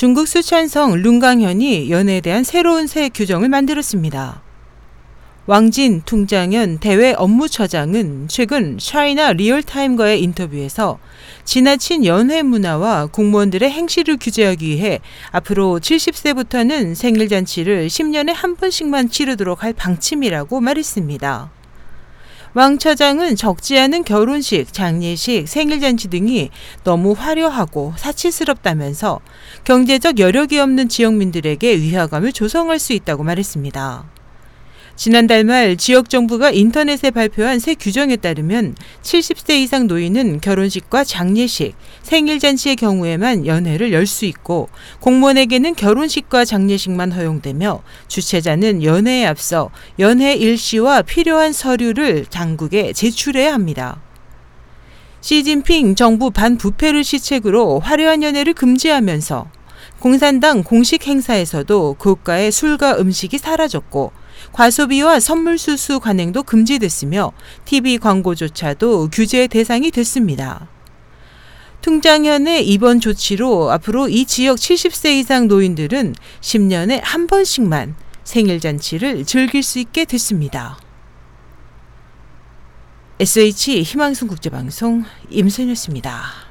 중국 수촨성 룽강현이 연애에 대한 새로운 새 규정을 만들었습니다. 왕진 퉁장현 대외 업무처장은 최근 차이나 리얼타임과의 인터뷰에서 지나친 연회 문화와 공무원들의 행실을 규제하기 위해 앞으로 70세부터는 생일잔치를 10년에 한 번씩만 치르도록 할 방침이라고 말했습니다. 왕 처장은 적지 않은 결혼식, 장례식, 생일잔치 등이 너무 화려하고 사치스럽다면서 경제적 여력이 없는 지역민들에게 위화감을 조성할 수 있다고 말했습니다. 지난달 말 지역 정부가 인터넷에 발표한 새 규정에 따르면 70세 이상 노인은 결혼식과 장례식, 생일 잔치의 경우에만 연회를 열 수 있고 공무원에게는 결혼식과 장례식만 허용되며 주최자는 연회에 앞서 연회 일시와 필요한 서류를 당국에 제출해야 합니다. 시진핑 정부 반부패를 시책으로 화려한 연회를 금지하면서 공산당 공식 행사에서도 고가의 술과 음식이 사라졌고 과소비와 선물 수수 관행도 금지됐으며 TV 광고조차도 규제 대상이 됐습니다. 퉁장현의 이번 조치로 앞으로 이 지역 70세 이상 노인들은 10년에 한 번씩만 생일잔치를 즐길 수 있게 됐습니다. SH 희망성 국제방송 임선였습니다.